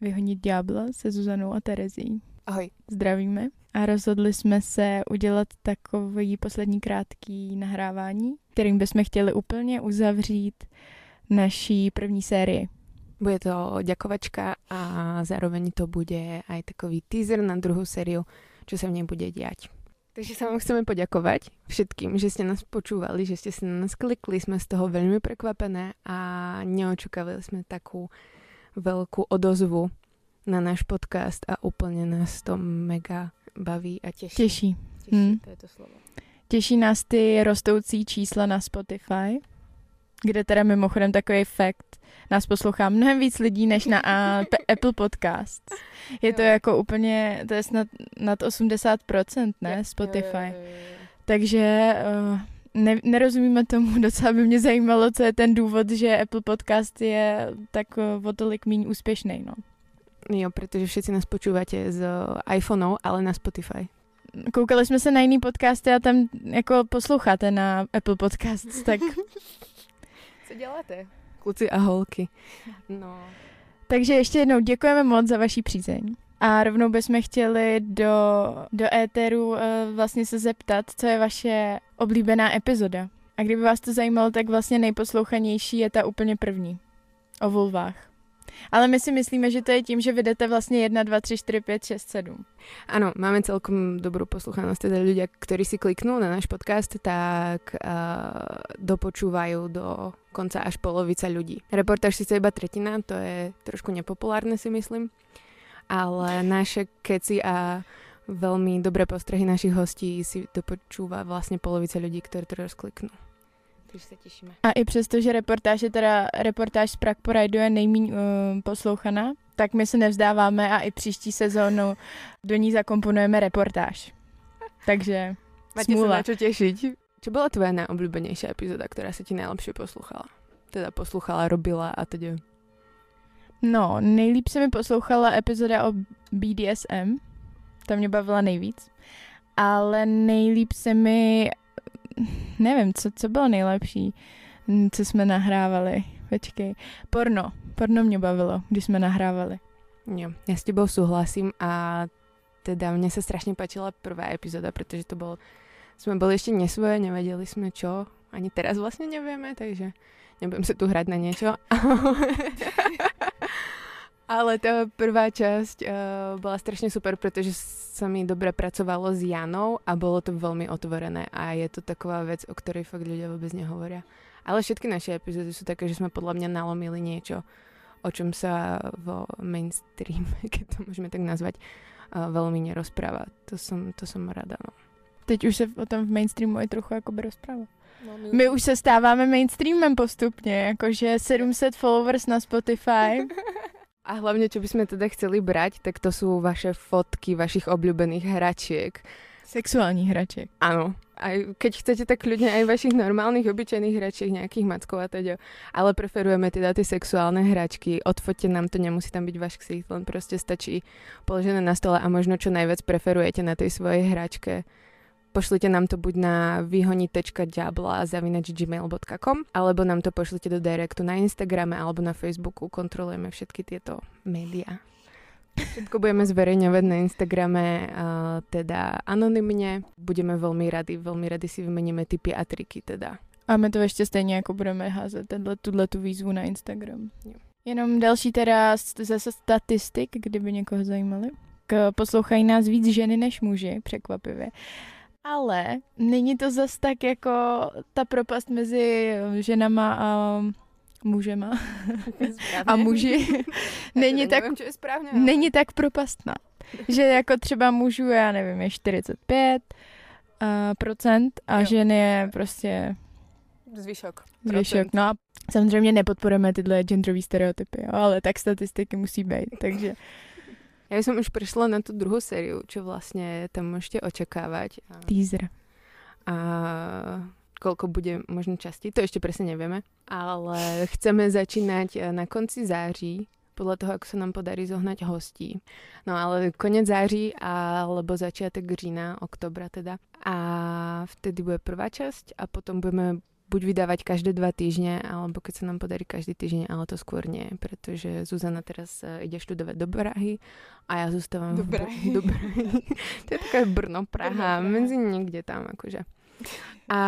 Vyhonit ďábla se Zuzanou a Terezí. Ahoj. Zdravíme. A rozhodli jsme se udělat takový poslední krátký nahrávání, kterým bychom chtěli úplně uzavřít naší první sérii. Bude to ďakovačka a zároveň to bude aj takový teaser na druhou sériu, čo sa v nej bude diať. Takže sa vám chceme poďakovať všetkým, že ste nás počúvali, že ste si na nás klikli, sme z toho veľmi prekvapené a neočakávali sme takú veľkú odozvu na náš podcast a úplně nás to mega baví a těší. Těší. Těší, Hmm. to je to slovo. Těší nás ty rostoucí čísla na Spotify, kde teda mimochodem takový fakt nás poslouchá mnohem víc lidí než na a, P- Apple Podcast. Je to Jo. jako úplně, to je snad nad 80%, ne, Jo, Spotify. jo, jo, jo, jo. Takže uh, ne, nerozumíme tomu, docela by mě zajímalo, co je ten důvod, že Apple Podcast je tak uh, o tolik méně úspěšný, no. Jo, protože všetci nás počúvate z iPhoneov, ale na Spotify. Koukali jsme se na jiný podcasty a tam jako posloucháte na Apple Podcasts, tak Co děláte? Kluci a holky. No. Takže ještě jednou děkujeme moc za vaši přízeň. A rovnou bychom chtěli do, do éteru uh, vlastně se zeptat, co je vaše oblíbená epizoda. A kdyby vás to zajímalo, tak vlastně nejposlouchanější je ta úplně první. O vulvách. Ale my si myslíme, že to je tím, že vydete vlastně 1, 2, 3, 4, 5, 6, 7. Áno, máme celkom dobrú posluchanosť, teda ľudia, ktorí si kliknú na náš podcast, tak uh, dopočúvajú do konca až polovica ľudí. Reportáž síce iba tretina, to je trošku nepopulárne si myslím, ale naše keci a veľmi dobré postrehy našich hostí si dopočúva vlastne polovica ľudí, ktorí to rozkliknú. Takže sa tešíme. A i přesto, že reportáž je teda reportáž z Prague Pride je nejméně uh, poslouchaná, tak my se nevzdáváme a i příští sezónu do ní zakomponujeme reportáž. Takže Máte Smula. sa na čo tešiť. Čo bola tvoja najobľúbenejšia epizóda, ktorá sa ti najlepšie poslouchala? Teda poslouchala, robila a teda. No, nejlíp se mi poslouchala epizoda o BDSM. Ta mě bavila nejvíc. Ale nejlíp se mi... Nevím, co, co bylo nejlepší, co jsme nahrávali. Počkej. Porno. Porno mě bavilo, když jsme nahrávali. Jo, ja s tebou súhlasím a teda mne sa strašne páčila prvá epizóda, pretože to bol, sme boli ešte nesvoje, nevedeli sme čo, ani teraz vlastne nevieme, takže nebudem sa tu hrať na niečo. Ale tá prvá časť uh, bola strašne super, pretože sa mi dobre pracovalo s Janou a bolo to veľmi otvorené a je to taková vec, o ktorej fakt ľudia vôbec nehovoria. Ale všetky naše epizódy sú také, že sme podľa mňa nalomili niečo, o čom sa vo mainstream, keď to môžeme tak nazvať, uh, veľmi nerozpráva. To som, to som rada, no. Teď už se o tom v mainstreamu je trochu jakoby rozpráva. no My už se stáváme mainstreamem postupně, jakože 700 followers na Spotify. A hlavne, čo by sme teda chceli brať, tak to sú vaše fotky vašich obľúbených hračiek. Sexuální hraček. Áno. Aj keď chcete, tak kľudne aj vašich normálnych, obyčajných hračiek, nejakých mackov a teda. Ale preferujeme teda tie sexuálne hračky. Odfoďte nám to, nemusí tam byť váš ksít, len proste stačí položené na stole a možno čo najviac preferujete na tej svojej hračke. Pošlite nám to buď na vyhoniť.diabla zavinač gmail.com alebo nám to pošlite do directu na Instagrame alebo na Facebooku. Kontrolujeme všetky tieto médiá. Všetko budeme zverejňovať na Instagrame, uh, teda anonymne. Budeme veľmi radi, veľmi radi si vymeníme typy a triky teda. A my to ještě stejně jako budeme házet tenhle, tuhle tu výzvu na Instagram. Jo. Jenom další teda zase statistik, kdyby někoho zajímaly. K, poslouchají nás víc ženy než muži, překvapivě. Ale není to zas tak jako ta propast mezi ženama a mužema a muži není tak, Nevím, čo je správně. není tak propastná. Že jako třeba mužů, já nevím, je 45 uh, procent a Jo. ženy je prostě Zvyšok. zvyšok. No a samozřejmě nepodporujeme tyhle genderové stereotypy, jo, ale tak statistiky musí být, takže Ja by som už prišla na tú druhú sériu, čo vlastne tam môžete očakávať. A, teaser. a koľko bude možno časti, to ešte presne nevieme. Ale chceme začínať eh, na konci září, podľa toho, ako sa nám podarí zohnať hostí. No ale konec září alebo začiatek října, oktobra teda. A vtedy bude prvá časť a potom budeme buď vydávať každé dva týždne, alebo keď sa nám podarí každý týždeň, ale to skôr nie, pretože Zuzana teraz uh, ide študovať do Prahy a ja zostávam do Prahy. do Prahy. to je také Brno, Praha, Brno, Praha. medzi niekde tam akože. A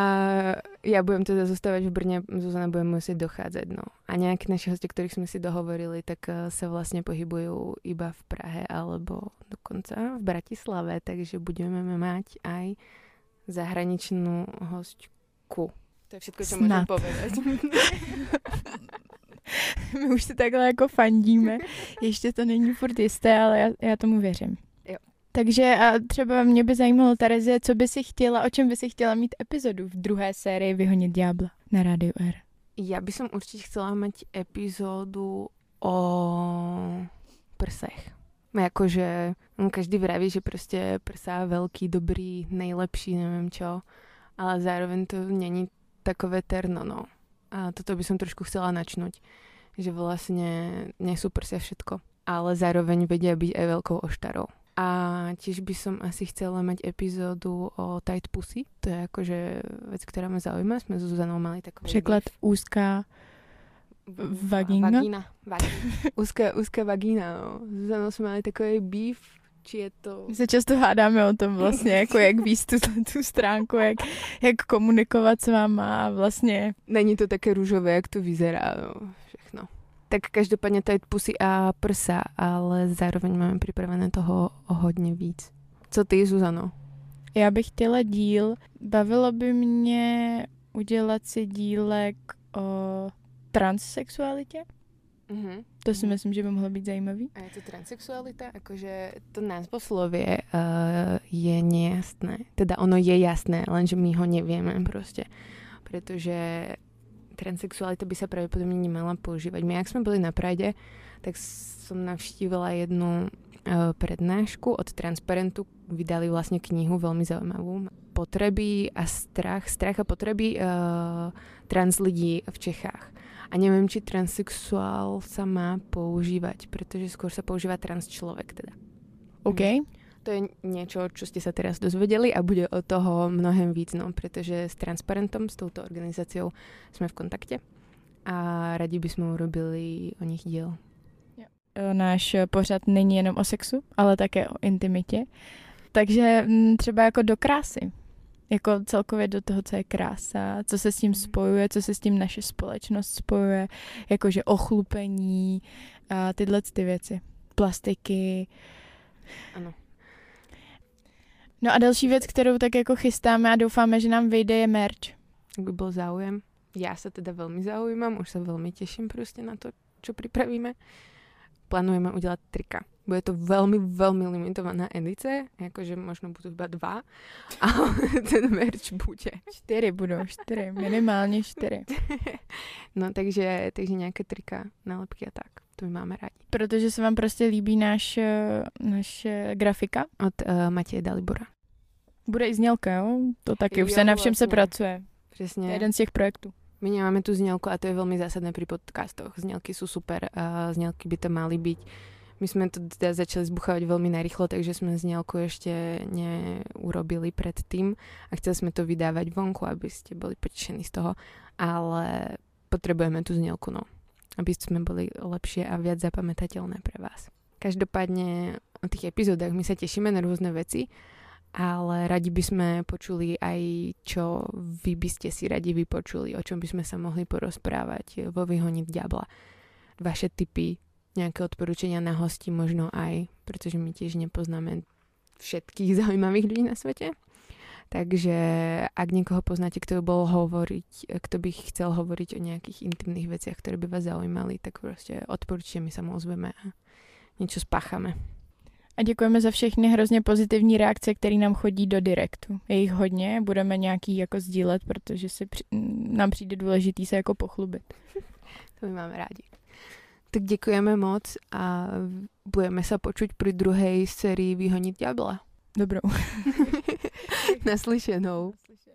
ja budem teda zostávať v Brne, Zuzana bude musieť dochádzať, no. A nejakí naši hostia, ktorých sme si dohovorili, tak uh, sa vlastne pohybujú iba v Prahe alebo dokonca v Bratislave, takže budeme mať aj zahraničnú hostku. To je všetko, čo môžem povedať. My už si takhle jako fandíme. Ještě to není furt jisté, ale já, já tomu věřím. Jo. Takže a třeba mě by zajímalo, Terezie, co by si chtěla, o čem by si chtěla mít epizodu v druhé sérii Vyhonit Diabla na Rádiu R? Ja by som určite chcela mať epizódu o prsech. Akože každý vraví, že prostě prsa veľký, dobrý, nejlepší, neviem čo. Ale zároveň to není takové terno, no. A toto by som trošku chcela načnúť. Že vlastne nie sú prsia všetko. Ale zároveň vedia byť aj veľkou oštarou. A tiež by som asi chcela mať epizódu o tight pussy. To je akože vec, ktorá ma zaujíma. Sme s Zuzanou mali takový... Překlad úzká vagína. Vagína. vagína. úzká, úzká vagína, no. Zuzanou jsme mali takový beef či je to... My se často hádáme o tom vlastně, jako jak víc tu, tu stránku, jak, jak komunikovat s váma a vlastně... Není to také růžové, jak to vyzerá, no, všechno. Tak každopádně tady pusy a prsa, ale zároveň máme připravené toho o hodně víc. Co ty, Zuzano? Já bych chtěla díl. Bavilo by mě udělat si dílek o transsexualitě. Mm-hmm. To si myslím, že by mohlo být zajímavý. A je to transsexualita? Akože to názvoslovie uh, je nejasné. Teda ono je jasné, lenže my ho nevieme proste. Pretože transsexualita by sa pravdepodobne nemala používať. My, ak sme boli na Pride, tak som navštívila jednu uh, prednášku od Transparentu. Vydali vlastne knihu veľmi zaujímavú. Potreby a strach, strach a potreby uh, trans lidí v Čechách. A neviem, či transsexuál sa má používať, pretože skôr sa používa trans človek teda. OK. Mm. To je niečo, čo ste sa teraz dozvedeli a bude od toho mnohem víc, no, pretože s Transparentom, s touto organizáciou sme v kontakte a radi by sme urobili o nich diel. E, náš pořad není jenom o sexu, ale také o intimitě. Takže mm, třeba jako do krásy jako celkově do toho, co je krása, co se s tím mhm. spojuje, co se s tím naše společnost spojuje, jakože ochlupení a tyhle ty věci. Plastiky. Ano. No a další věc, kterou tak jako chystáme a doufáme, že nám vyjde, je merch. Ak by byl záujem. Já se teda velmi zaujímam, už se velmi těším prostě na to, čo připravíme. Plánujeme udělat trika. Bude to veľmi, veľmi limitovaná edice, jakože možno budú iba dva, ale ten merch bude. Čtyři budou, čtyři, minimálně čtyři. no takže, takže nějaké trika, nálepky a tak, to my máme rádi. Protože se vám prostě líbí náš, náš grafika? Od uh, Matěje Dalibora. Bude i znělka, jo? To taky, jo, už se na všem vlastně. se pracuje. Přesně. To je jeden z těch projektů. My nemáme tu znělku a to je veľmi zásadné pri podcastoch. Znělky sú super a znělky by to mali byť my sme to teda začali zbuchávať veľmi narýchlo, takže sme znielku ešte neurobili predtým a chceli sme to vydávať vonku, aby ste boli potešení z toho, ale potrebujeme tú znielku, no. Aby sme boli lepšie a viac zapamätateľné pre vás. Každopádne o tých epizódach my sa tešíme na rôzne veci, ale radi by sme počuli aj, čo vy by ste si radi vypočuli, o čom by sme sa mohli porozprávať vo Vyhoniť diabla. Vaše typy nejaké odporúčania na hosti možno aj, pretože my tiež nepoznáme všetkých zaujímavých ľudí na svete. Takže ak niekoho poznáte, kto by bol hovoriť, kto by chcel hovoriť o nejakých intimných veciach, ktoré by vás zaujímali, tak prostě odporúčte, my sa mu ozveme a niečo spáchame. A děkujeme za všechny hrozně pozitivní reakce, které nám chodí do direktu. Je jich hodně, budeme nějaký jako sdílet, protože si při, nám přijde důležitý se jako pochlubit. to my máme rádi. Tak děkujeme moc a budeme se počuť pri druhej sérii Vyhonit diabla. Dobrou. Naslyšenou. Naslyšenou.